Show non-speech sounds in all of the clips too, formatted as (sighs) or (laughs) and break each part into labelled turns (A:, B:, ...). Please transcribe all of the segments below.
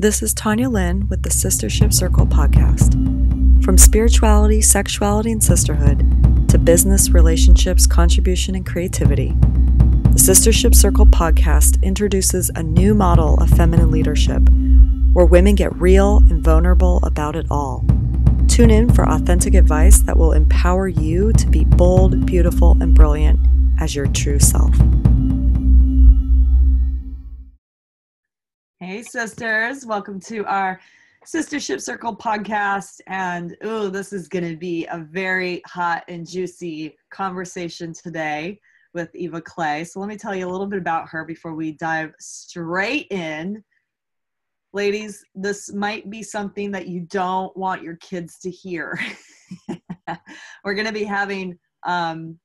A: This is Tanya Lynn with the Sistership Circle podcast. From spirituality, sexuality, and sisterhood to business, relationships, contribution, and creativity, the Sistership Circle podcast introduces a new model of feminine leadership where women get real and vulnerable about it all. Tune in for authentic advice that will empower you to be bold, beautiful, and brilliant as your true self. Sisters, welcome to our Sistership Circle podcast. And oh, this is going to be a very hot and juicy conversation today with Eva Clay. So, let me tell you a little bit about her before we dive straight in. Ladies, this might be something that you don't want your kids to hear. (laughs) We're going to be having um,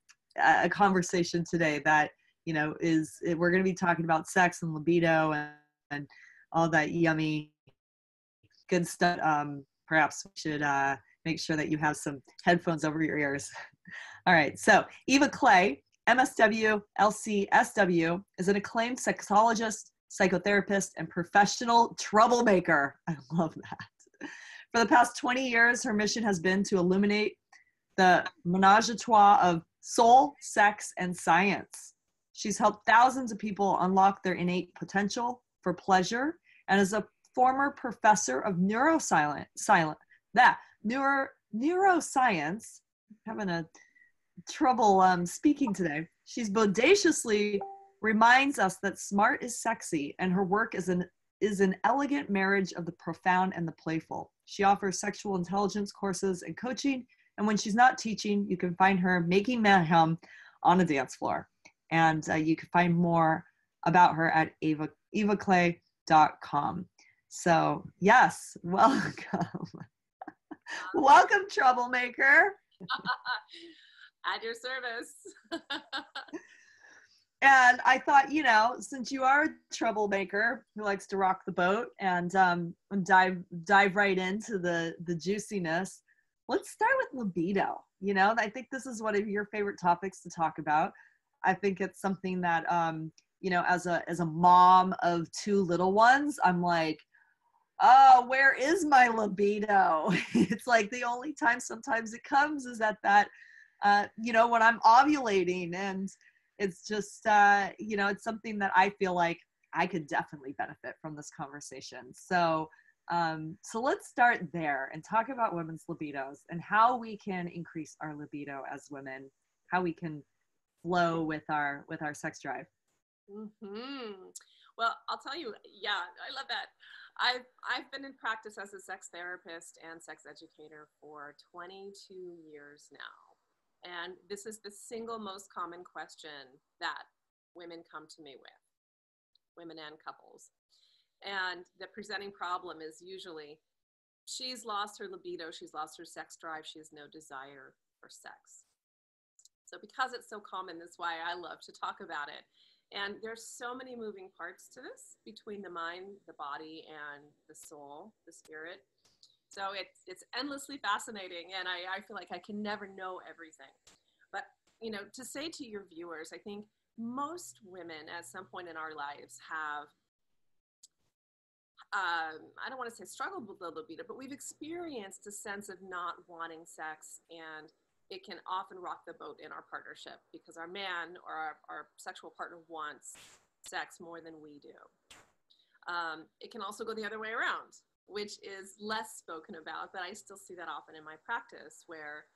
A: a conversation today that, you know, is we're going to be talking about sex and libido and, and all that yummy good stuff. Um, perhaps we should uh, make sure that you have some headphones over your ears. (laughs) all right, so Eva Clay, MSW, LCSW, is an acclaimed sexologist, psychotherapist, and professional troublemaker. (laughs) I love that. For the past 20 years, her mission has been to illuminate the menage a trois of soul, sex, and science. She's helped thousands of people unlock their innate potential for pleasure and is a former professor of neuroscience silent that neuro neuroscience having a trouble um, speaking today. She's bodaciously reminds us that smart is sexy and her work is an is an elegant marriage of the profound and the playful. She offers sexual intelligence courses and coaching and when she's not teaching you can find her making mayhem on a dance floor. And uh, you can find more about her at eva evaclay.com. So, yes, (laughs) welcome. (laughs) welcome, troublemaker. (laughs)
B: At your service.
A: and I thought, you know, since you are a troublemaker who likes to rock the boat and um, dive dive right into the the juiciness, let's start with libido. You know, I think this is one of your favorite topics to talk about. I think it's something that um, you know as a as a mom of two little ones i'm like oh where is my libido? (laughs) It's like the only time sometimes it comes is at that uh, you know when i'm ovulating and it's just uh, you know it's something that i feel like i could definitely benefit from this conversation. So um, so let's start there and talk about women's libidos and how we can increase our libido as women how we can flow with our with our sex drive
B: Mm-hmm. Well, I'll tell you, yeah, I love that. I've I've been in practice as a sex therapist and sex educator for 22 years now. And this is the single most common question that women come to me with, women and couples. And the presenting problem is usually she's lost her libido, she's lost her sex drive, she has no desire for sex. So, because it's so common, that's why I love to talk about it. And there's so many moving parts to this between the mind, the body, and the soul, the spirit. So it's it's endlessly fascinating, and I, I feel like I can never know everything. But you know, to say to your viewers, I think most women at some point in our lives have um, I don't want to say struggled with libido, but we've experienced a sense of not wanting sex and it can often rock the boat in our partnership because our man or our, our sexual partner wants sex more than we do. Um, it can also go the other way around, which is less spoken about, but I still see that often in my practice where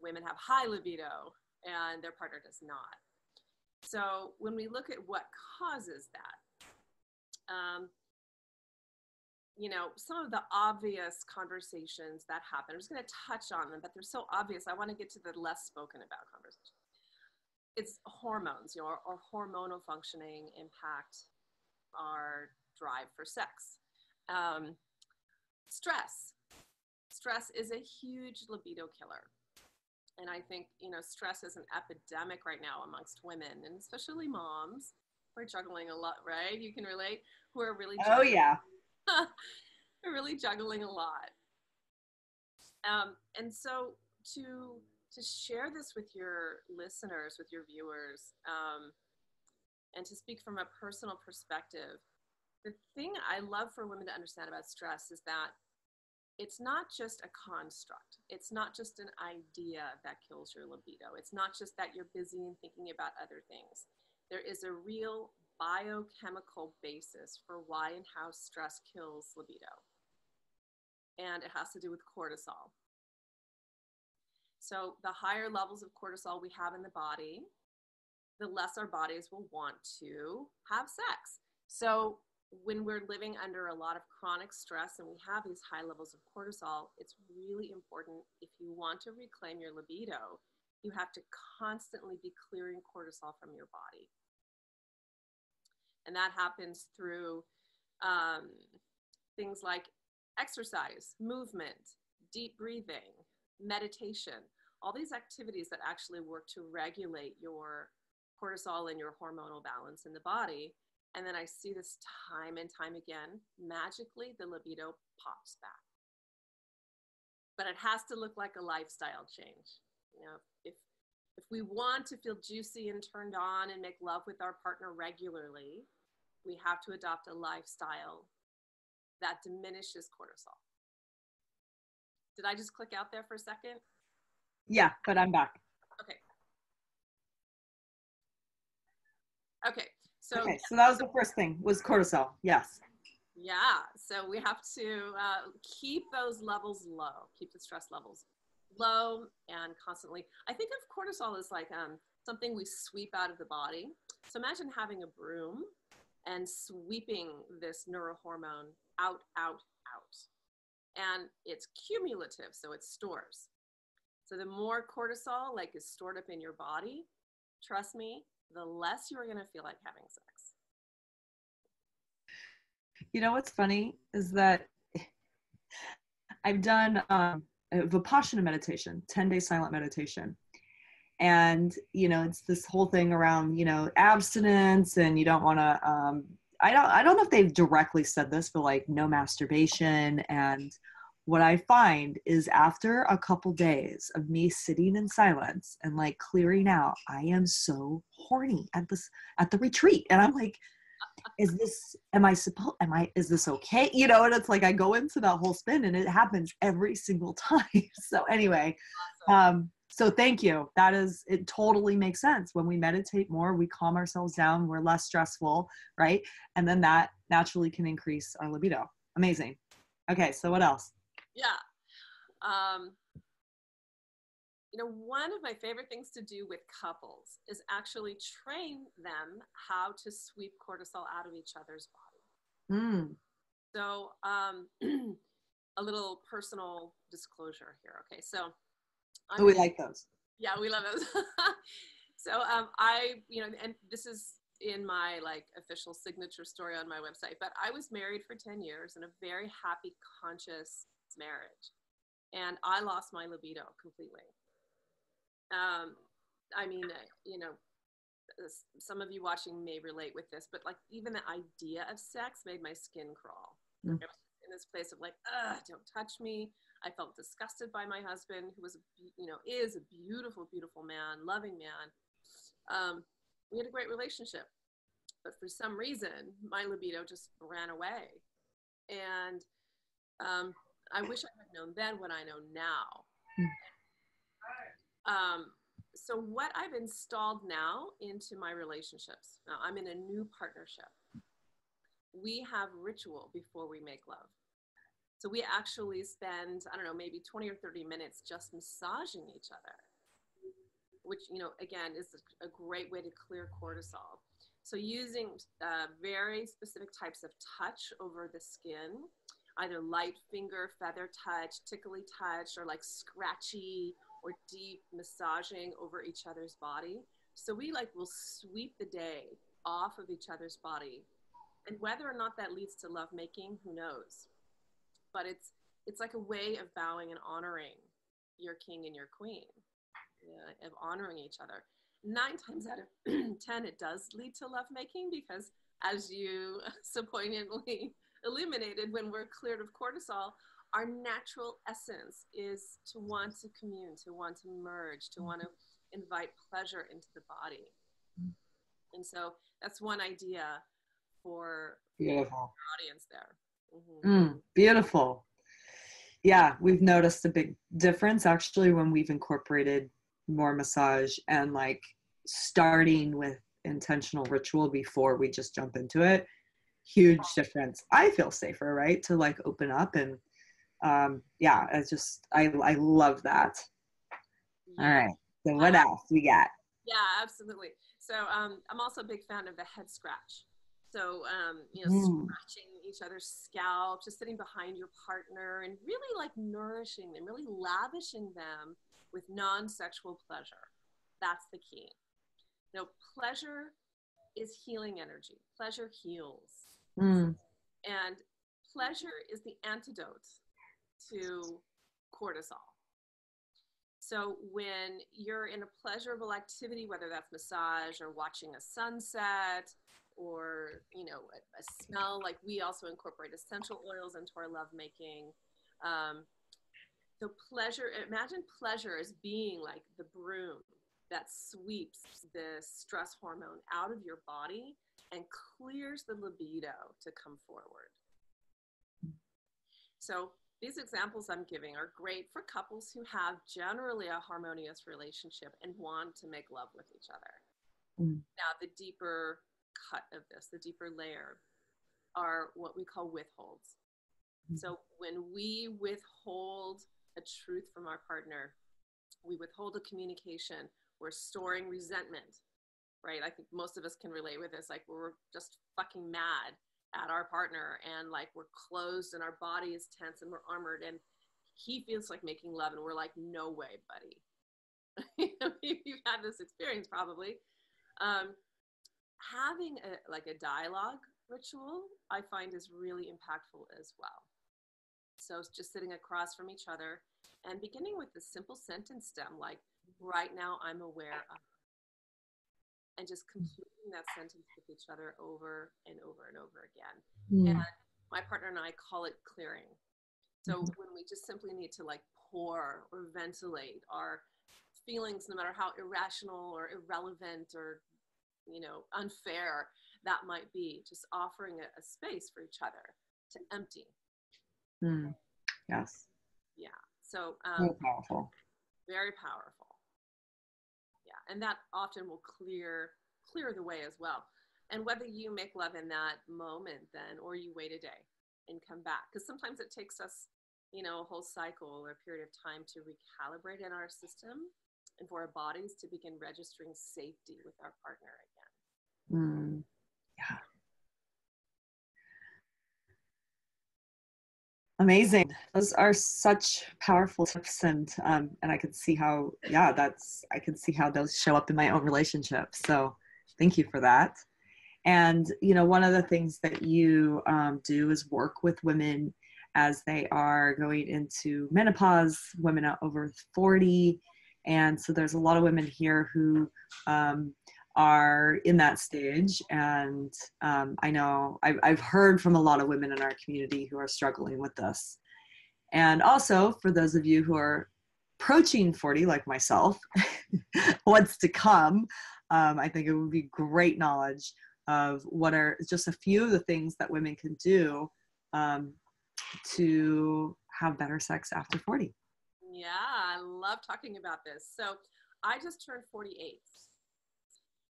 B: women have high libido and their partner does not. So when we look at what causes that, um, you know, some of the obvious conversations that happen. I'm just going to touch on them, but they're so obvious. I want to get to the less spoken about conversations. It's hormones, you know, or hormonal functioning impact our drive for sex. Um, stress. Stress is a huge libido killer. And I think, you know, stress is an epidemic right now amongst women, and especially moms We're juggling a lot, right? You can relate, who are really. juggling.
A: Oh, yeah
B: really juggling a lot. Um, and so to to share this with your listeners, with your viewers, um, and to speak from a personal perspective, the thing I love for women to understand about stress is that it's not just a construct. It's not just an idea that kills your libido. It's not just that you're busy and thinking about other things. There is a real biochemical basis for why and how stress kills libido. And it has to do with cortisol. So, the higher levels of cortisol we have in the body, the less our bodies will want to have sex. So, when we're living under a lot of chronic stress and we have these high levels of cortisol, it's really important if you want to reclaim your libido, you have to constantly be clearing cortisol from your body. And that happens through um, things like exercise, movement, deep breathing, meditation, all these activities that actually work to regulate your cortisol and your hormonal balance in the body and then I see this time and time again. Magically, the libido pops back. But it has to look like a lifestyle change. You know, if we want to feel juicy and turned on and make love with our partner regularly, we have to adopt a lifestyle that diminishes cortisol. Did I just click out there for a second?
A: Yeah, but I'm back.
B: Okay. Okay, so
A: okay, so that was the first thing was cortisol. Yes.
B: Yeah. So we have to uh, keep those levels low, keep the stress levels low, and constantly. I think of cortisol as like um, something we sweep out of the body. So imagine having a broom and sweeping this neurohormone out, out, out. And it's cumulative, so it stores. So the more cortisol like is stored up in your body, trust me, the less you're going to feel like having sex.
A: You know what's funny is that (laughs) I've done um, Vipassana meditation, 10 day silent meditation. And, you know, it's this whole thing around, you know, abstinence and you don't want to, um, I don't, I don't know if they've directly said this, but like no masturbation and what I find is after a couple days of me sitting in silence and like clearing out, I am so horny at this at the retreat. And I'm like, is this am I supposed am I is this okay? You know, and it's like I go into that whole spin and it happens every single (laughs) time. so anyway, um, so thank you. That is it totally makes sense. When we meditate more, we calm ourselves down, we're less stressful, right? And then that naturally can increase our libido. Amazing. Okay, so what else?
B: yeah. Um, you know, one of my favorite things to do with couples is actually train them how to sweep cortisol out of each other's body. Mm. So, um, (clears throat) a little personal disclosure here. Okay, so
A: oh, we like those.
B: Yeah, we love those. (laughs) so, um, I, you know, and this is in my like official signature story on my website, but I was married for 10 years in a very happy, conscious marriage. And I lost my libido completely. Um, I mean, uh, you know, some of you watching may relate with this, but like even the idea of sex made my skin crawl. Mm. in this place of like, ugh, don't touch me. I felt disgusted by my husband, who was, a, you know, is a beautiful, beautiful man, loving man. Um, we had a great relationship, but for some reason, my libido just ran away. And um, I wish I had known then what I know now. Um, so what I've installed now into my relationships, now I'm in a new partnership. We have ritual before we make love. So we actually spend, I don't know, maybe 20 or 30 minutes just massaging each other, which, you know, again, is a great way to clear cortisol. So using uh, very specific types of touch over the skin either light finger feather touch, tickly touch, or like scratchy or deep massaging over each other's body. So we like will sweep the day off of each other's body. And whether or not that leads to lovemaking, who knows? But it's it's like a way of bowing and honoring your king and your queen, yeah, of honoring each other. Nine times out of (clears throat) ten, it does lead to lovemaking because, as you (laughs) so poignantly (laughs) illuminated, when we're cleared of cortisol, our natural essence is to want to commune, to want to merge, to want to invite pleasure into the body. And so that's one idea for
A: beautiful
B: audience there.
A: Mm-hmm. Mm, beautiful. Yeah, we've noticed a big difference actually when we've incorporated more massage and like starting with intentional ritual before we just jump into it. Huge difference. I feel safer, right? To like open up and um yeah, I just I I love that. All right. So what else we got?
B: Yeah, absolutely. So um, I'm also a big fan of the head scratch. So um, you know, mm. scratching each other's scalp, just sitting behind your partner, and really like nourishing them, really lavishing them with non-sexual pleasure. That's the key. You know, pleasure is healing energy. Pleasure heals, mm. and pleasure is the antidote to cortisol. So when you're in a pleasurable activity, whether that's massage or watching a sunset or you know a, a smell, like we also incorporate essential oils into our lovemaking. Um, so pleasure, imagine pleasure as being like the broom that sweeps the stress hormone out of your body and clears the libido to come forward. So these examples I'm giving are great for couples who have generally a harmonious relationship and want to make love with each other. Mm. Now, the deeper cut of this, the deeper layer, are what we call withholds. Mm. So, when we withhold a truth from our partner, we withhold a communication, we're storing resentment, right? I think most of us can relate with this. Like, we're just fucking mad at our partner and like we're closed and our body is tense and we're armored and he feels like making love and we're like no way buddy. (laughs) (laughs) You've had this experience probably. Um, having a, like a dialogue ritual i find is really impactful as well. So just sitting across from each other and beginning with a simple sentence stem like right now i'm aware of and just completing that sentence with each other over and over and over again. Mm. And my partner and I call it clearing. So mm-hmm. when we just simply need to like pour or ventilate our feelings, no matter how irrational or irrelevant or you know unfair that might be, just offering a, a space for each other to empty.
A: Mm. Yes.
B: Yeah. So um,
A: very powerful.
B: Very powerful and that often will clear clear the way as well. And whether you make love in that moment then or you wait a day and come back because sometimes it takes us you know a whole cycle or a period of time to recalibrate in our system and for our bodies to begin registering safety with our partner again.
A: Mm, yeah Amazing. Those are such powerful tips, and um, and I can see how yeah, that's I can see how those show up in my own relationship. So thank you for that. And you know, one of the things that you um, do is work with women as they are going into menopause, women over forty, and so there's a lot of women here who um, are in that stage. And um, I know I've, I've heard from a lot of women in our community who are struggling with this. And also, for those of you who are approaching 40, like myself, (laughs) what's to come, um, I think it would be great knowledge of what are just a few of the things that women can do um, to have better sex after 40.
B: Yeah, I love talking about this. So I just turned 48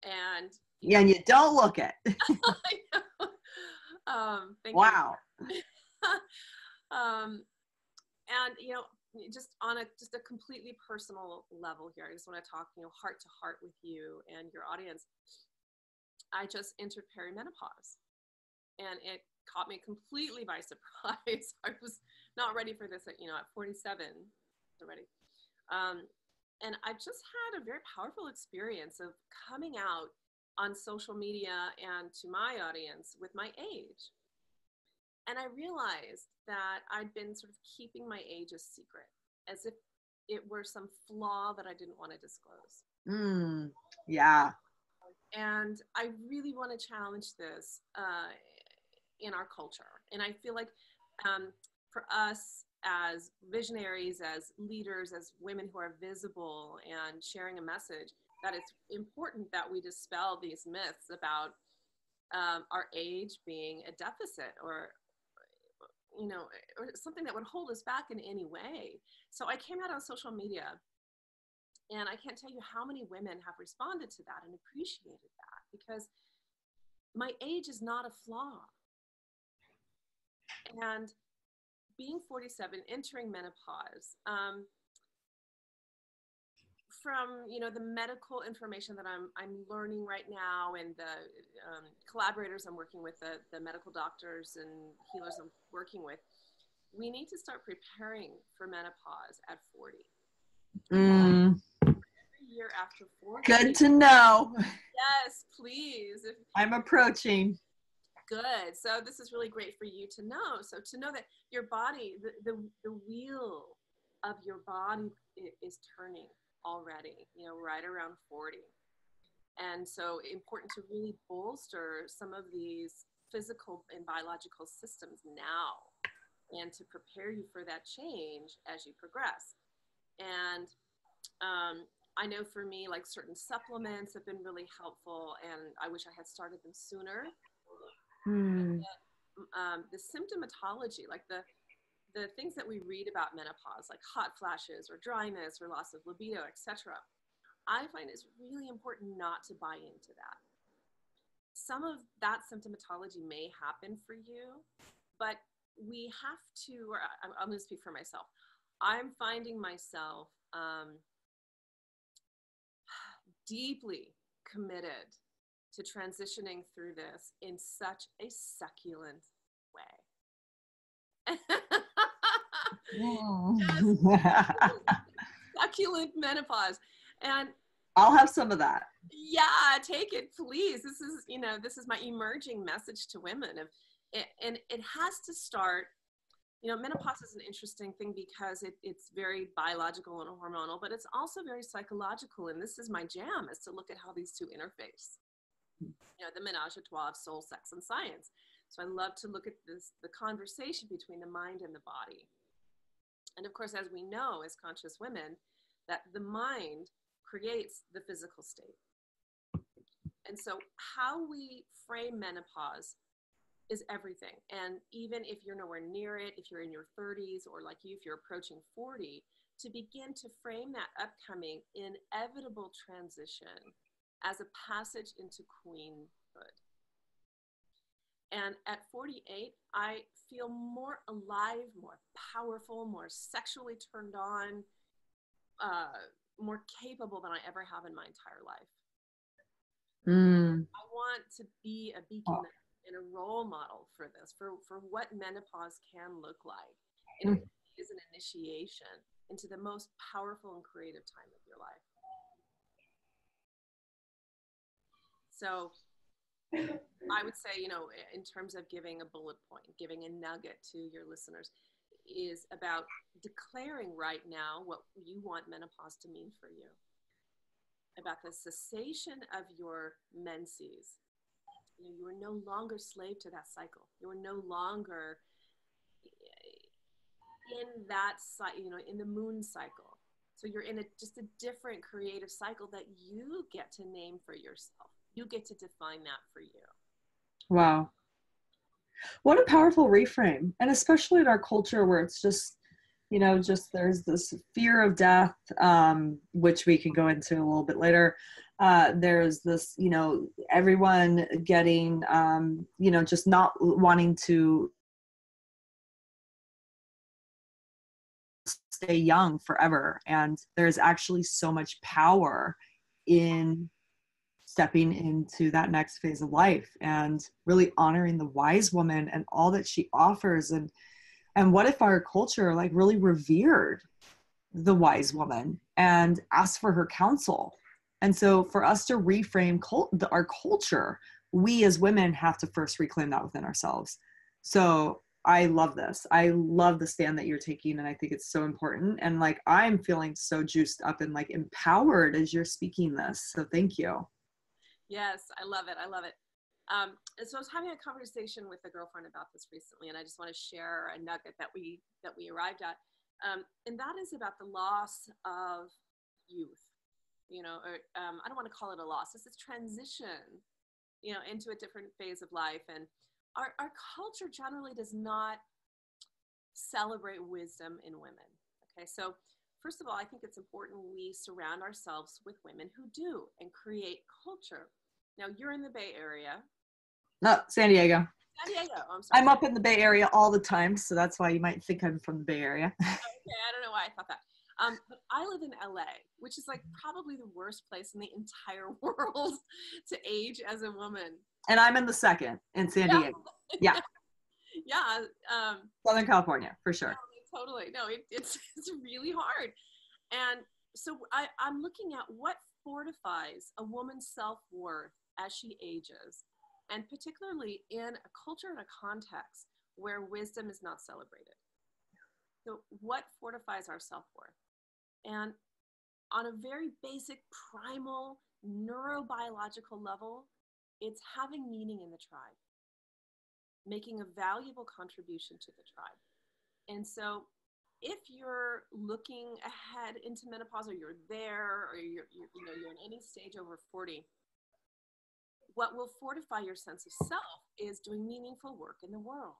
B: and
A: yeah, and you don't look it. (laughs) (laughs)
B: um,
A: wow. (laughs)
B: um, and you know, just on a just a completely personal level here, I just want to talk, you know, heart to heart with you and your audience. I just entered perimenopause, and it caught me completely by surprise. I was not ready for this at you know at 47 already. Um, and I just had a very powerful experience of coming out on social media and to my audience with my age. And I realized that I'd been sort of keeping my age a secret, as if it were some flaw that I didn't want to disclose.
A: Mm, yeah.
B: And I really want to challenge this uh, in our culture. And I feel like um, for us as visionaries, as leaders, as women who are visible and sharing a message, that it's important that we dispel these myths about um, our age being a deficit or you know or something that would hold us back in any way. So i came out on social media and i can't tell you how many women have responded to that and appreciated that because my age is not a flaw. And being 47 entering menopause um, from you know the medical information that I'm I'm learning right now and the um, collaborators I'm working with, the the medical doctors and healers I'm working with, we need to start preparing for menopause at 40. Mm. Every year after 40.
A: Good to know.
B: Yes, please. If,
A: I'm approaching.
B: Good. So this is really great for you to know. So to know that your body, the, the, the wheel of your body is turning already, you know, right around 40. And so important to really bolster some of these physical and biological systems now and to prepare you for that change as you progress. And um, I know for me, like certain supplements have been really helpful, and I wish I had started them sooner. Mm. um, the symptomatology, like the the things that we read about menopause, like hot flashes or dryness or loss of libido, etc., I find it's really important not to buy into that. Some of that symptomatology may happen for you, but we have to, or I'm, I'm going to speak for myself. I'm finding myself um, (sighs) deeply committed to transitioning through this in such a succulent way. (laughs) succulent menopause. And
A: I'll have some of that.
B: Yeah, take it, please. This is, you know, this is my emerging message to women of it, and it has to start you know menopause is an interesting thing because it, it's very biological and hormonal but it's also very psychological and this is my jam is to look at how these two interface you know the menage a trois of soul sex and science so i love to look at this the conversation between the mind and the body and of course, as we know as conscious women, that the mind creates the physical state. And so, how we frame menopause is everything. And even if you're nowhere near it, if you're in your 30s, or like you, if you're approaching 40, to begin to frame that upcoming inevitable transition as a passage into queenhood. And at 48, I feel more alive, more powerful, more sexually turned on, uh, more capable than I ever have in my entire life. Mm. I want to be a beacon oh. and a role model for this, for, for what menopause can look like. And mm. it is an initiation into the most powerful and creative time of your life. So I would say, you know, in terms of giving a bullet point, giving a nugget to your listeners, is about declaring right now what you want menopause to mean for you. About the cessation of your menses. You, know, you are no longer slave to that cycle. You are no longer in that, cycle, you know, in the moon cycle. So you're in a just a different creative cycle that you get to name for yourself. You get to define that for you.
A: Wow. What a powerful reframe. And especially in our culture where it's just, you know, just there's this fear of death, um, which we can go into a little bit later. Uh, there's this, you know, everyone getting, um, you know, just not wanting to stay young forever. And there's actually so much power in stepping into that next phase of life and really honoring the wise woman and all that she offers. And and what if our culture like really revered the wise woman and asked for her counsel? And so for us to reframe cult, our culture we as women have to first reclaim that within ourselves. So i love this. I love the stand that you're taking and i think it's so important. And like i'm feeling so juiced up and like empowered as you're speaking this. So thank you
B: Yes, I love it. I love it. Um, so I was having a conversation with a girlfriend about this recently, and I just want to share a nugget that we that we arrived at, um, and that is about the loss of youth. You know, or um, I don't want to call it a loss. It's this transition you know, into a different phase of life. And our, our culture generally does not celebrate wisdom in women. Okay, so first of all, I think it's important we surround ourselves with women who do and create culture. Now, you're in the Bay Area.
A: No, San Diego.
B: San Diego. I'm,
A: sorry. I'm up in the Bay Area all the time, so that's why you might think I'm from the Bay Area. (laughs)
B: okay, I don't know why I thought that. Um, but I live in LA, which is like probably the worst place in the entire (laughs) world to age as a woman.
A: And I'm in the second in San
B: yeah.
A: Diego. Yeah. (laughs)
B: yeah. Um,
A: Southern California, for sure.
B: Totally. No, it, it's, (laughs) it's really hard. And so I, I'm looking at what fortifies a woman's self worth as she ages, and particularly in a culture and a context where wisdom is not celebrated. So, what fortifies our self worth? And on a very basic, primal, neurobiological level, it's having meaning in the tribe, making a valuable contribution to the tribe. And so, if you're looking ahead into menopause, or you're there, or you're, you're you know you're in any stage over 40, what will fortify your sense of self is doing meaningful work in the world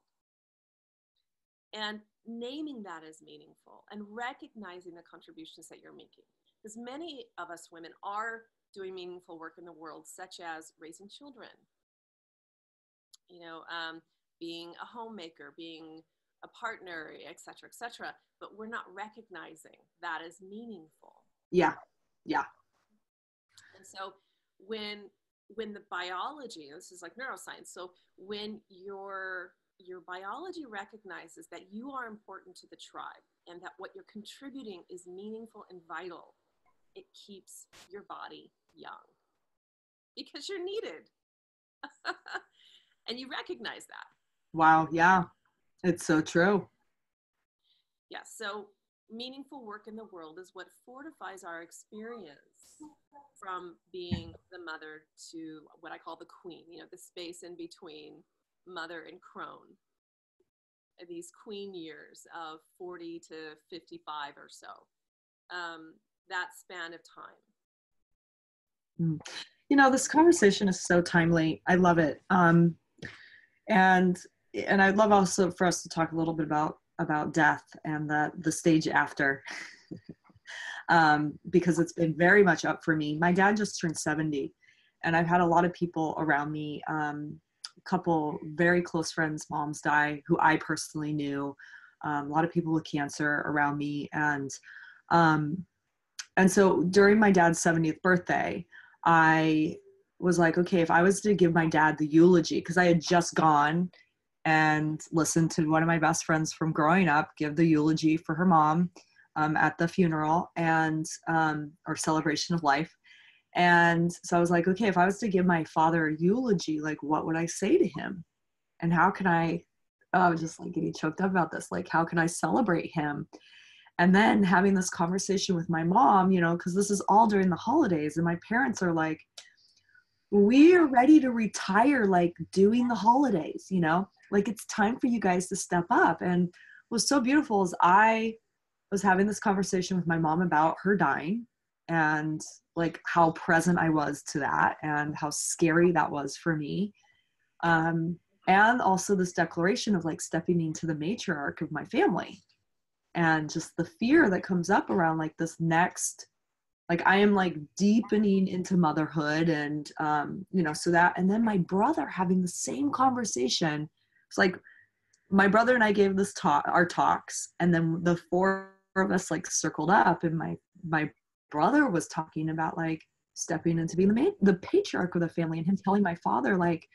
B: and naming that as meaningful and recognizing the contributions that you're making. Because many of us women are doing meaningful work in the world, such as raising children, you know, um, being a homemaker, being a partner, et cetera, et cetera. But we're not recognizing that as meaningful.
A: Yeah, yeah.
B: And so when when the biology, this is like neuroscience, so when your your biology recognizes that you are important to the tribe and that what you're contributing is meaningful and vital, it keeps your body young because you're needed. (laughs) and you recognize that.
A: Wow, yeah. It's so true.
B: Yes, yeah, so meaningful work in the world is what fortifies our experience from being the mother to what I call the queen, you know, the space in between mother and crone these queen years of 40 to 55 or so um, that span of time
A: hmm. you know this conversation is so timely i love it um, and and i'd love also for us to talk a little bit about about death and the the stage after (laughs) um, because it's been very much up for me my dad just turned 70 and i've had a lot of people around me um, couple very close friends' moms die who I personally knew. Um, a lot of people with cancer around me, and um, and so during my dad's 70th birthday, I was like, okay, if I was to give my dad the eulogy, because I had just gone and listened to one of my best friends from growing up give the eulogy for her mom um, at the funeral and um, or celebration of life and so I was like, okay, if I was to give my father a eulogy, like what would I say to him? And how can I, oh, I was just like getting choked up about this. Like, how can I celebrate him? And then having this conversation with my mom, you know, because this is all during the holidays, and my parents are like, we are ready to retire, like doing the holidays, you know, like it's time for you guys to step up. And was so beautiful is I was having this conversation with my mom about her dying and like how present I was to that and how scary that was for me. Um, and also this declaration of like stepping into the matriarch of my family and just the fear that comes up around like this next like i am like deepening into motherhood and um you know so that and then my brother having the same conversation. It's like my brother and i gave this talk our talks and then the four of us like circled up and my my brother was talking about like stepping into being the main, the patriarch of the family and him telling my father like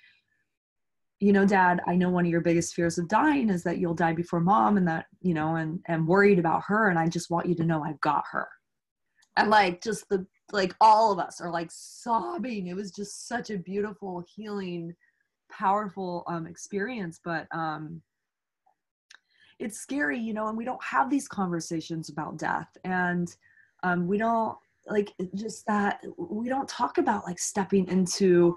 A: you know dad i know one of your biggest fears of dying is that you'll die before mom and that you know and and worried about her and i just want you to know i've got her and like just the like all of us are like sobbing. It was just such a beautiful healing powerful um experience but um it's scary you know and we don't have these conversations about death. And um, we don't like just that we don't talk about like stepping into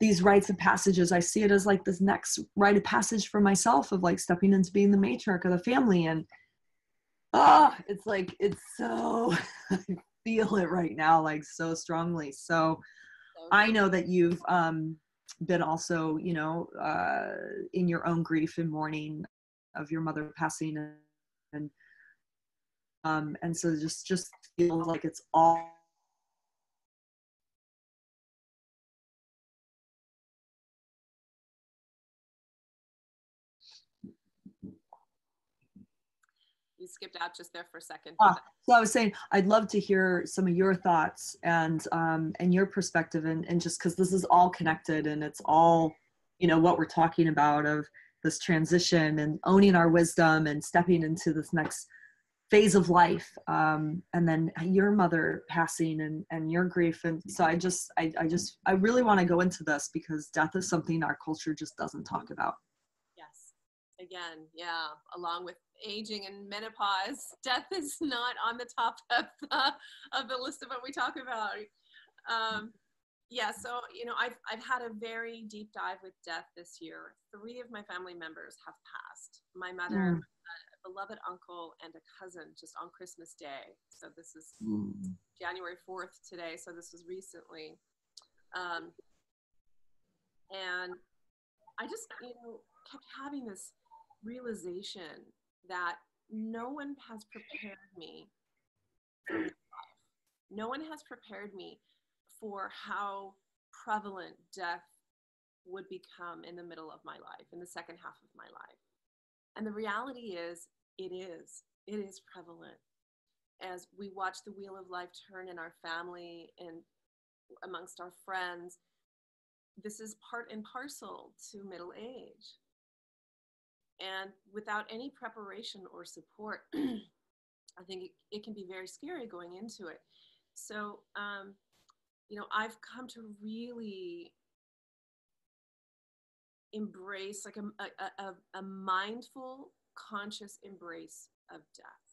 A: these rites of passages. I see it as like this next rite of passage for myself of like stepping into being the matriarch of the family. And ah oh, it's like it's so (laughs) feel it right now like so strongly. So i know that you've um been also you know uh, in your own grief and mourning of your mother passing and um, and so just just feels like it's all
B: skipped out just there for a second.
A: Ah, so I was saying I'd love to hear some of your thoughts and um, and your perspective and, and just because this is all connected and it's all you know what we're talking about of this transition and owning our wisdom and stepping into this next phase of life um, and then your mother passing and, and your grief and so i just i, I just i really want to go into this because death is something our culture just doesn't talk about
B: again yeah along with aging and menopause (laughs) death is not on the top (laughs) of the, of the list of what we talk about um, yeah so you know I've, I've had a very deep dive with death this year three of my family members have passed my mother mm beloved uncle and a cousin just on Christmas Day. So this is mm. January 4th today. So this was recently. Um, and I just, you know, kept having this realization that no one has prepared me. No one has prepared me for how prevalent death would become in the middle of my life, in the second half of my life. And the reality is, it is. It is prevalent. As we watch the wheel of life turn in our family and amongst our friends, this is part and parcel to middle age. And without any preparation or support, (clears throat) I think it, it, can be very scary going into it. So, um, you know, I've come to really embrace like a, a, a, mindful conscious embrace of death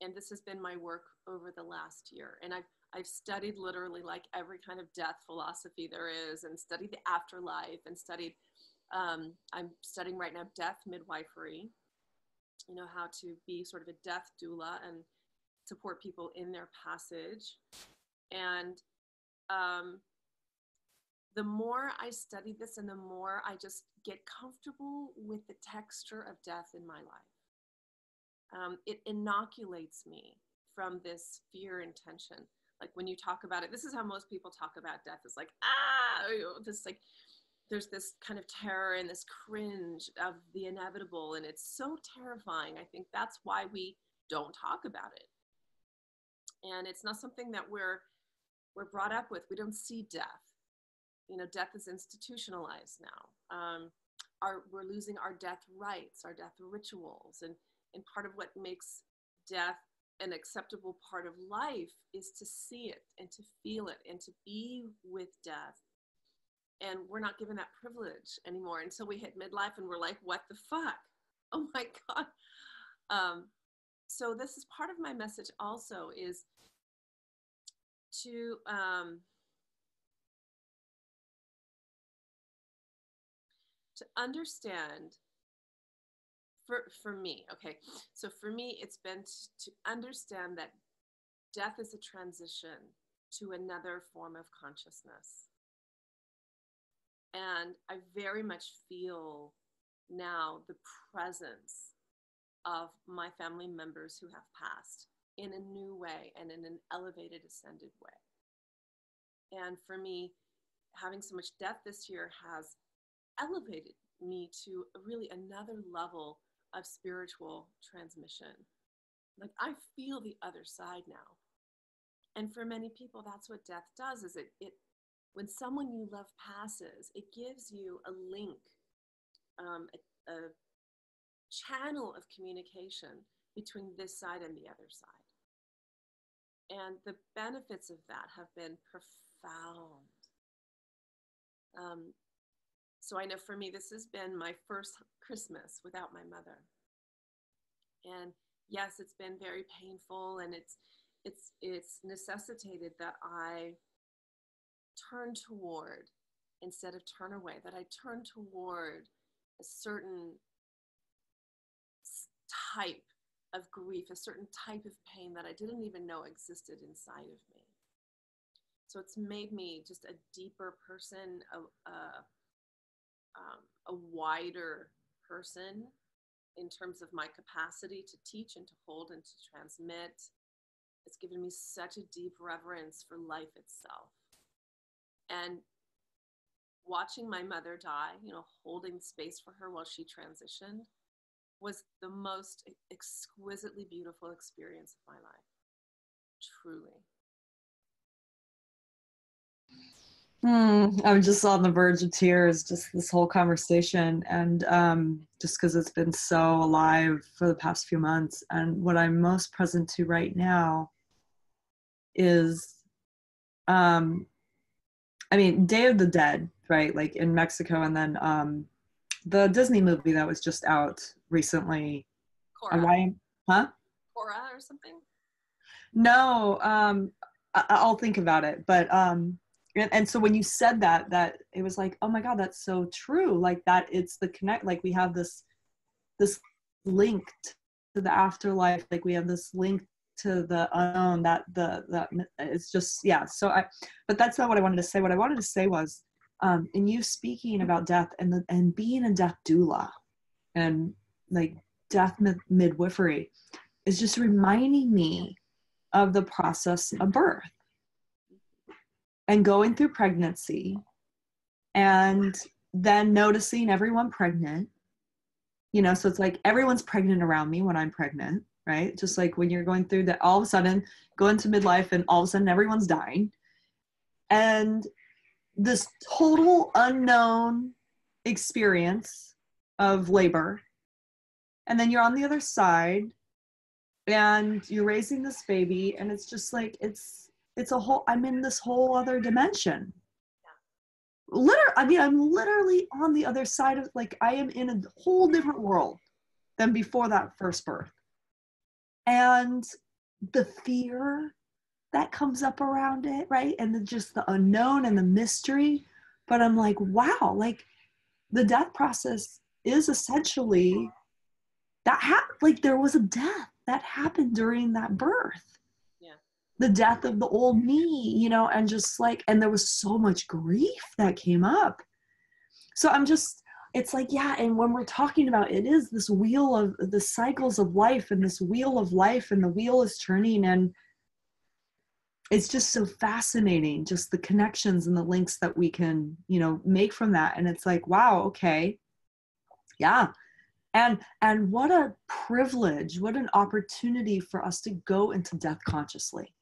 B: and this has been my work over the last year and i've i've studied literally like every kind of death philosophy there is and studied the afterlife and studied um, i'm studying right now death midwifery you know how to be sort of a death doula and support people in their passage and um, the more I study this and the more I just get comfortable with the texture of death in my life, um, it inoculates me from this fear and tension. Like when you talk about it, this is how most people talk about death. It's like, ah, this like, there's this kind of terror and this cringe of the inevitable. And it's so terrifying. I think that's why we don't talk about it. And it's not something that we're, we're brought up with. We don't see death you know, death is institutionalized now. Um, our, we're losing our death rites, our death rituals, and, and part of what makes death an acceptable part of life is to see it and to feel it and to be with death. And we're not given that privilege anymore until we hit midlife and we're like, what the fuck? (laughs) Oh my God. Um, so this is part of my message also is to um, to understand for for me okay so for me it's been to, to understand that death is a transition to another form of consciousness and i very much feel now the presence of my family members who have passed in a new way and in an elevated ascended way and for me having so much death this year has elevated me to really another level of spiritual transmission. Like I feel the other side now. And for many people, that's what death does is it, it when someone you love passes, it gives you a link, um, a, a channel of communication between this side and the other side. And the benefits of that have been profound. Um, so I know for me, this has been my first Christmas without my mother. And yes, it's been very painful and it's, it's, it's necessitated that I turn toward instead of turn away, that I turn toward a certain type of grief, a certain type of pain that I didn't even know existed inside of me. So it's made me just a deeper person, a, a um, a wider person in terms of my capacity to teach and to hold and to transmit. It's given me such a deep reverence for life itself. And watching my mother die, you know, holding space for her while she transitioned was the most exquisitely beautiful experience of my life. Truly.
A: Hmm, I'm just on the verge of tears, just this whole conversation, and um, just because it's been so alive for the past few months. And what I'm most present to right now is, um, I mean, Day of the Dead, right? Like in Mexico, and then um, the Disney movie that was just out recently.
B: Cora.
A: Why, huh?
B: Cora or something?
A: No, um, I- I'll think about it, but um, and, and so when you said that that it was like oh my god that's so true like that it's the connect like we have this this link to the afterlife like we have this link to the unknown that the that it's just yeah so i but that's not what i wanted to say. What i wanted to say was um in you speaking about death and the and being a death doula and like death mid- midwifery is just reminding me of the process of birth and going through pregnancy and then noticing everyone pregnant. You know so it's like everyone's pregnant around me when i'm pregnant right? Just like when you're going through that all of a sudden go into midlife and all of a sudden everyone's dying. And this total unknown experience of labor. And then you're on the other side and you're raising this baby and it's just like it's it's a whole i'm in this whole other dimension. Literally i mean i'm literally on the other side of like i am in a whole different world than before that first birth and the fear that comes up around it right? And the, just the unknown and the mystery. But i'm like wow like the death process is essentially that happened like there was a death that happened during that birth.
B: Yeah.
A: the death of the old me you know and just like and there was so much grief that came up. So i'm just it's like yeah and when we're talking about it is this wheel of the cycles of life and this wheel of life and the wheel is turning and it's just so fascinating just the connections and the links that we can you know make from that. And it's like wow okay. Yeah. And and what a privilege what an opportunity for us to go into death consciously.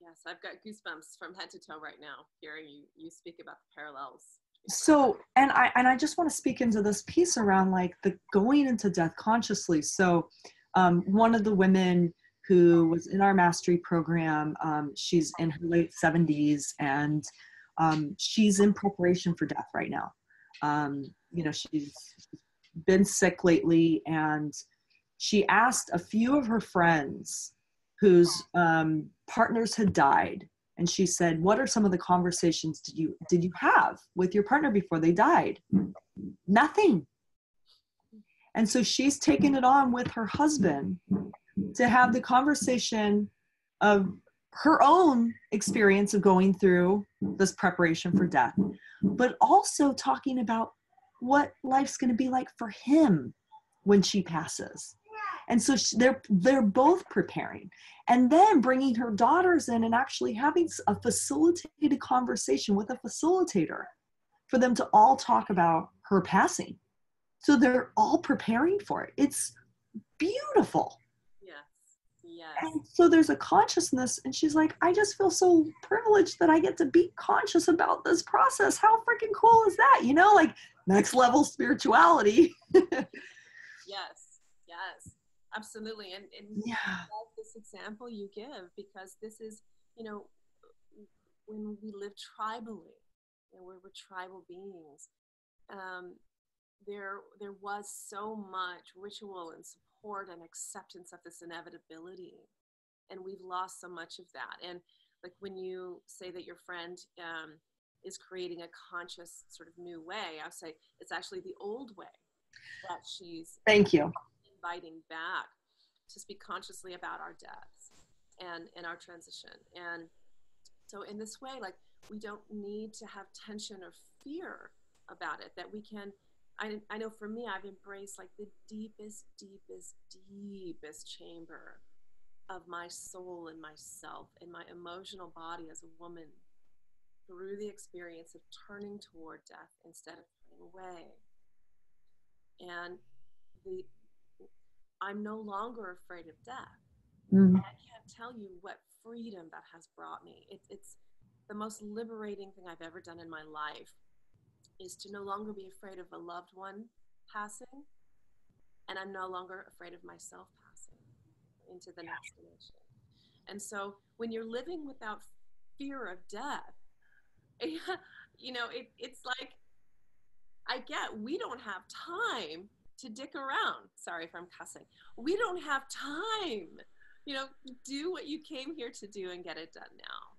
B: Yes, I've got goosebumps from head to toe right now hearing you you speak about the parallels.
A: So and i and i just want to speak into this piece around like the going into death consciously. So um, one of the women who was in our mastery program um, she's in her late 70s and um, she's in preparation for death right now. Um, you know she's been sick lately and she asked a few of her friends whose um, partners had died and she said what are some of the conversations did you did you have with your partner before they died? Nothing. And so she's taken it on with her husband to have the conversation of her own experience of going through this preparation for death but also talking about what life's going to be like for him when she passes and so sh- they're they're both preparing and then bringing her daughters in and actually having a facilitated conversation with a facilitator for them to all talk about her passing so they're all preparing for it it's beautiful
B: Yes. Yes.
A: and so there's a consciousness and she's like i just feel so privileged that i get to be conscious about this process how freaking cool is that you know like next level spirituality (laughs)
B: Yes. Yes. Absolutely. And and
A: yeah
B: love this example you give because this is, you know, when we live tribally, and we're, we're tribal beings, um, there there was so much ritual and support and acceptance of this inevitability, and we've lost so much of that. And like when you say that your friend um, is creating a conscious sort of new way, I say it's actually the old way that she's
A: thank you
B: inviting back to speak consciously about our deaths and and our transition. And so in this way like we don't need to have tension or fear about it that we can I, I know for me i've embraced like the deepest deepest deepest chamber of my soul and myself and my emotional body as a woman through the experience of turning toward death instead of turning away. And the i'm no longer afraid of death mm. i can't tell you what freedom that has brought me it, it's the most liberating thing i've ever done in my life is to no longer be afraid of a loved one passing, and I'm no longer afraid of myself passing into the next dimension. And so when you're living without fear of death, (laughs) you know, it, it's like, I get we don't have time to dick around. Sorry if I'm cussing. We don't have time. You know, do what you came here to do and get it done now.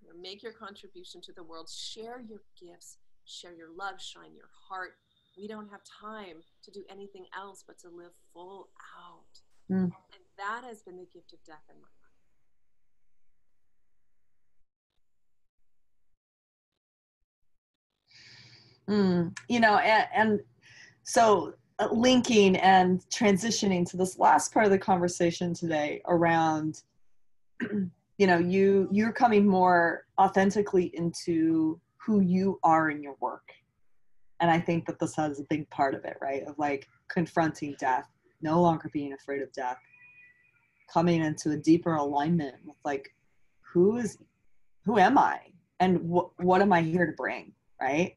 B: You know, make your contribution to the world, share your gifts, share your love, shine your heart. We don't have time to do anything else but to live full out. Mm. And that has been the gift of death in my
A: life. Mm, you know, and, and so Uh, linking and transitioning to this last part of the conversation today around (clears throat) you know you you're coming more authentically into who you are in your work. And I think that this has a big part of it, right? Of like confronting death, no longer being afraid of death, coming into a deeper alignment with like, who is, who am I? And what, what am I here to bring? Right.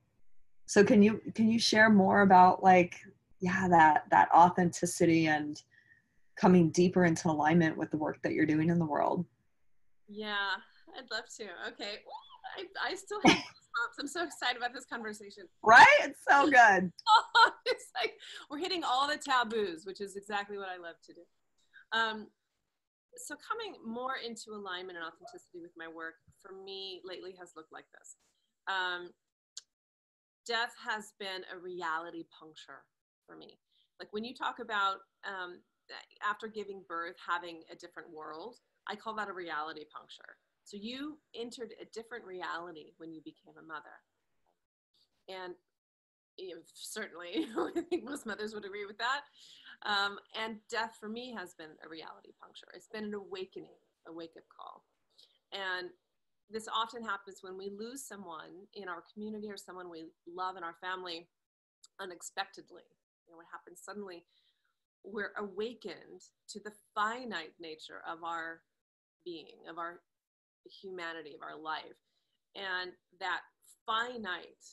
A: So can you, can you share more about like, yeah, that, that authenticity and coming deeper into alignment with the work that you're doing in the world?
B: Yeah, I'd love to. Okay. I, I still have (laughs) I'm so excited about this conversation.
A: Right? It's so (laughs) good.
B: it's like we're hitting all the taboos, which is exactly what I love to do. Um, so coming more into alignment and authenticity with my work for me lately has looked like this. Um, death has been a reality puncture for me. Like when you talk about um, after giving birth having a different world, I call that a reality puncture so you entered a different reality when you became a mother. And certainly, (laughs) I think most mothers would agree with that. Um, and death for me has been a reality puncture. It's been an awakening, a wake up call. And this often happens when we lose someone in our community or someone we love in our family unexpectedly. You know, what happens suddenly, we're awakened to the finite nature of our being, of our humanity of our life. And that finite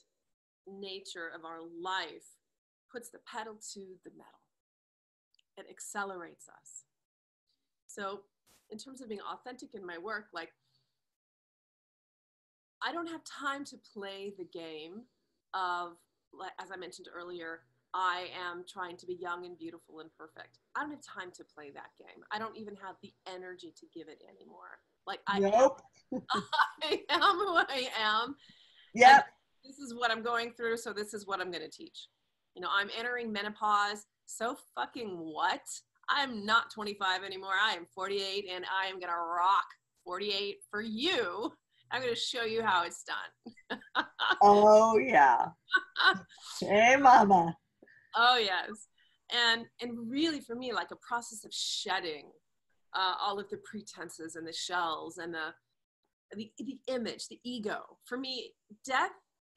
B: nature of our life puts the pedal to the metal. It accelerates us. So, in terms of being authentic in my work, like, I don't have time to play the game of, as I mentioned earlier, I am trying to be young and beautiful and perfect. I don't have time to play that game. I don't even have the energy to give it anymore. Like I, nope. am, (laughs) I am who I am.
A: Yeah.
B: This is what I'm going through, so this is what I'm going to teach. You know, I'm entering menopause. So fucking what? I'm not 25 anymore. I am 48, and I am going to rock 48 for you. I'm going to show you how it's done. (laughs)
A: oh yeah. (laughs) hey, mama.
B: Oh yes, and and really for me, like a process of shedding uh, all of the pretenses and the shells and the, the the image, the ego. For me, death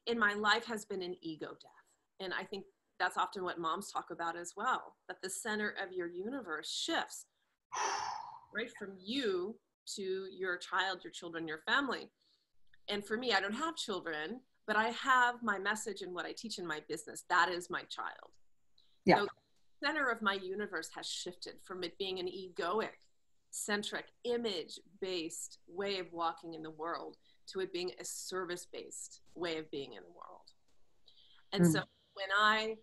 B: in my life has been an ego death, and I think that's often what moms talk about as well. That the center of your universe shifts (sighs) right from you to your child, your children, your family. And for me, I don't have children, but I have my message and what I teach in my business. That is my child.
A: Yeah. So
B: center of my universe has shifted from it being an egoic centric, image based way of walking in the world to it being a service based way of being in the world. And mm. so when I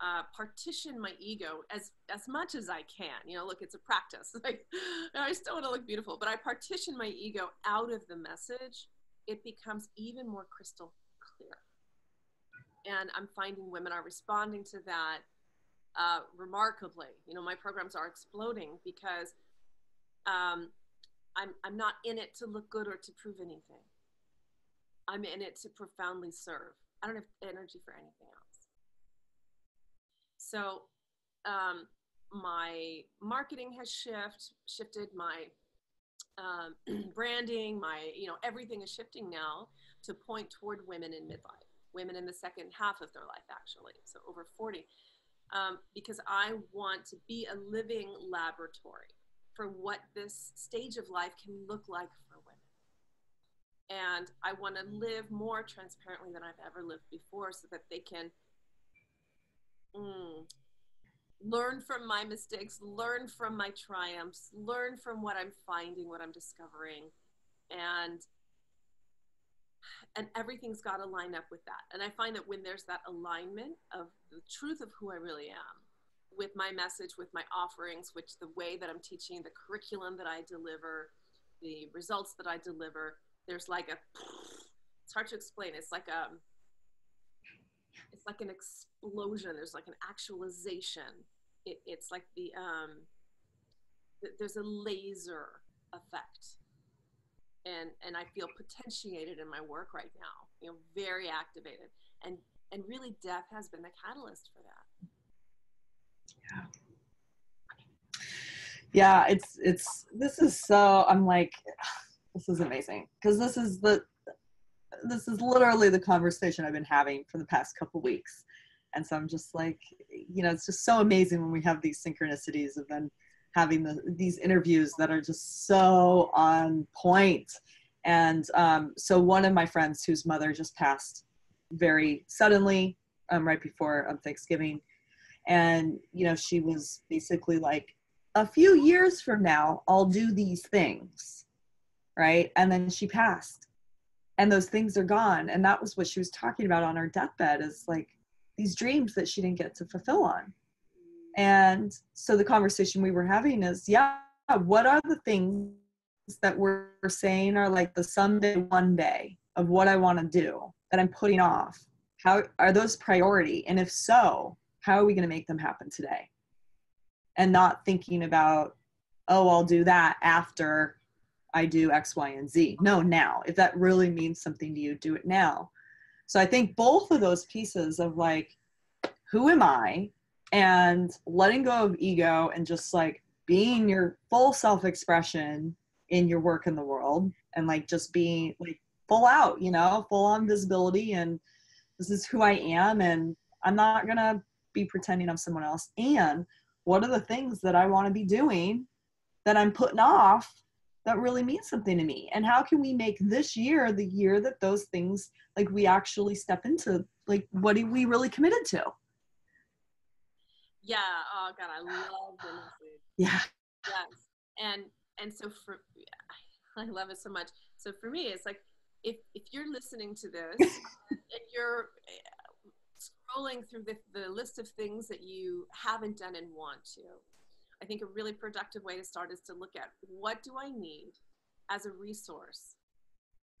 B: uh, partition my ego as as much as I can. You know, look, it's a practice. (laughs) Like, I still want to look beautiful, but I partition my ego out of the message. It becomes even more crystal clear, and I'm finding women are responding to that uh, remarkably. You know, my programs are exploding because um, I'm, I'm not in it to look good or to prove anything. I'm in it to profoundly serve. I don't have energy for anything else. So um, my marketing has shift, shifted, my um, (clears throat) branding, my, you know, everything is shifting now to point toward women in midlife, women in the second half of their life, actually, so over 40. Um, because I want to be a living laboratory for what this stage of life can look like for women. And I want to live more transparently than I've ever lived before so that they can mm, learn from my mistakes, learn from my triumphs, learn from what I'm finding, what I'm discovering. And and everything's got to line up with that. And I find that when there's that alignment of the truth of who I really am with my message, with my offerings, which the way that I'm teaching, the curriculum that I deliver, the results that I deliver, there's like a it's hard to explain. It's like a it's like an explosion. There's like an actualization. It, it's like the um, there's a laser effect and and I feel potentiated in my work right now. You know, very activated, and and really, death has been the catalyst for that.
A: Yeah. Yeah, it's it's this is so I'm like (sighs) this is amazing because this is the this is literally the conversation I've been having for the past couple weeks. And so I'm just like, you know, it's just so amazing when we have these synchronicities of then having the, these interviews that are just so on point. And um, so one of my friends whose mother just passed very suddenly um, right before um, Thanksgiving. And, you know, she was basically like, a few years from now, I'll do these things. Right. And then she passed. And those things are gone. And that was what she was talking about on her deathbed is like these dreams that she didn't get to fulfill on. And so the conversation we were having is, yeah, what are the things that we're saying are like the someday, one day of what I want to do that I'm putting off? How are those priority? And if so, how are we going to make them happen today? And not thinking about, oh, I'll do that after I do X, Y, and Z. No, now. If that really means something to you, do it now. So I think both of those pieces of like, who am I? And letting go of ego and just like being your full self expression in your work in the world and like just being like full out, you know, full on visibility and this is who I am and I'm not going to be pretending I'm someone else. And what are the things that I want to be doing that I'm putting off that really means something to me? And how can we make this year the year that those things like we actually step into like what are we really committed to?
B: Yeah. Oh God, I love the message. (sighs)
A: Yeah.
B: Yes. And and so for (sighs) I love it so much. So for me, it's like if if you're listening to this (laughs) and you're eh, scrolling through the, the list of things that you haven't done and want to, I think a really productive way to start is to look at what do I need as a resource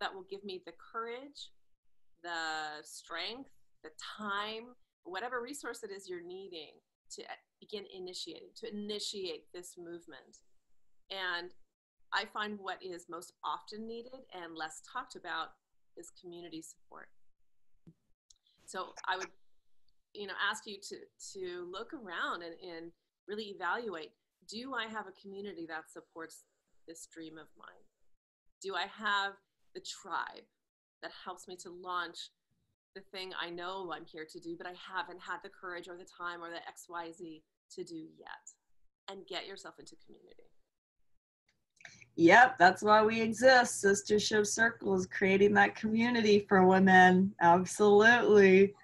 B: that will give me the courage, the strength, the time, whatever resource it is you're needing to begin initiating, to initiate this movement. And I find what is most often needed and less talked about is community support. So I would, you know, ask you to to look around and, and really evaluate: Do I have a community that supports this dream of mine? Do I have the tribe that helps me to launch the thing I know I'm here to do, but I haven't had the courage or the time or the XYZ to do yet. And get yourself into community.
A: Yep, that's why we exist. Sistership Circles, creating that community for women. Absolutely.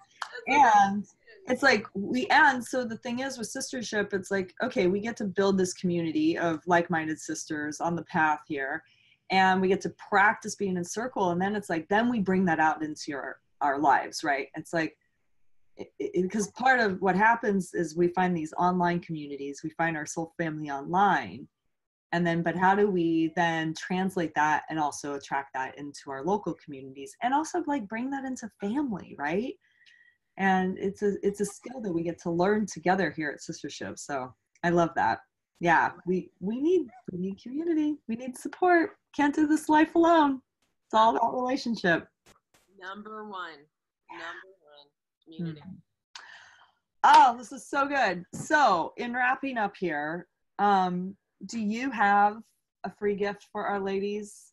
A: And it's like we and so the thing is with sistership, it's like, okay, we get to build this community of like-minded sisters on the path here. And we get to practice being in circle. And then it's like, then we bring that out into your our lives, right? It's like, because part of what happens is we find these online communities, we find our soul family online. And then, but how do we then translate that and also attract that into our local communities and also like bring that into family, right? And it's a it's a skill that we get to learn together here at Sistership. So I love that. Yeah, we we need we need community. We need support. Can't do this life alone. It's all about relationship
B: number one number one community. Mm-hmm.
A: Oh, this is so good. So, in wrapping up here, um, do you have a free gift for our ladies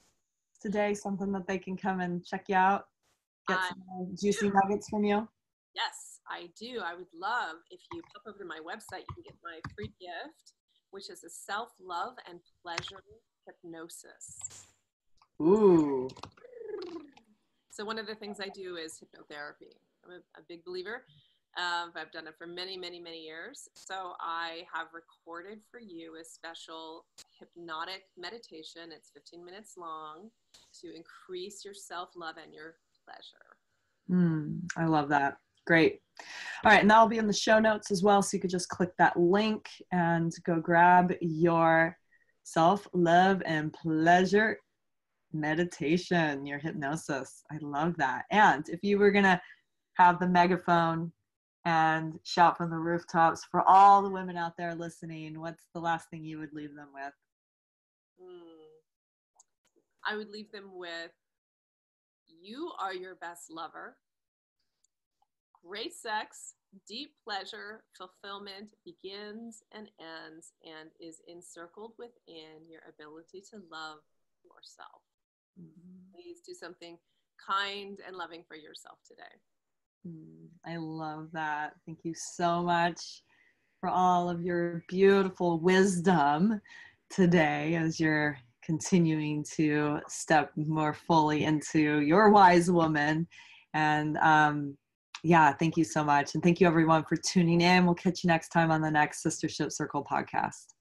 A: today? Something that they can come and check you out, get I some juicy do. nuggets from you?
B: Yes, I do. I would love if you pop over to my website, you can get my free gift, which is a self love and pleasure hypnosis.
A: Ooh.
B: So, one of the things I do is hypnotherapy. I'm a, a big believer um, I've done it for many, many, many years. So I have recorded for you a special hypnotic meditation. It's 15 minutes long to increase your self love and your pleasure.
A: Mm, I love that. Great. All right, and that'll be in the show notes as well. So you could just click that link and go grab your self love and pleasure meditation, your hypnosis. I love that. And if you were going to have the megaphone and shout from the rooftops for all the women out there listening what's the last thing you would leave them with
B: mm. i would leave them with you are your best lover great sex deep pleasure fulfillment begins and ends and is encircled within your ability to love yourself mm-hmm. please do something kind and loving for yourself today
A: Mm, I love that. Thank you so much for all of your beautiful wisdom today as you're continuing to step more fully into your wise woman. And um, yeah, thank you so much. And thank you everyone for tuning in. We'll catch you next time on the next Sistership Circle podcast.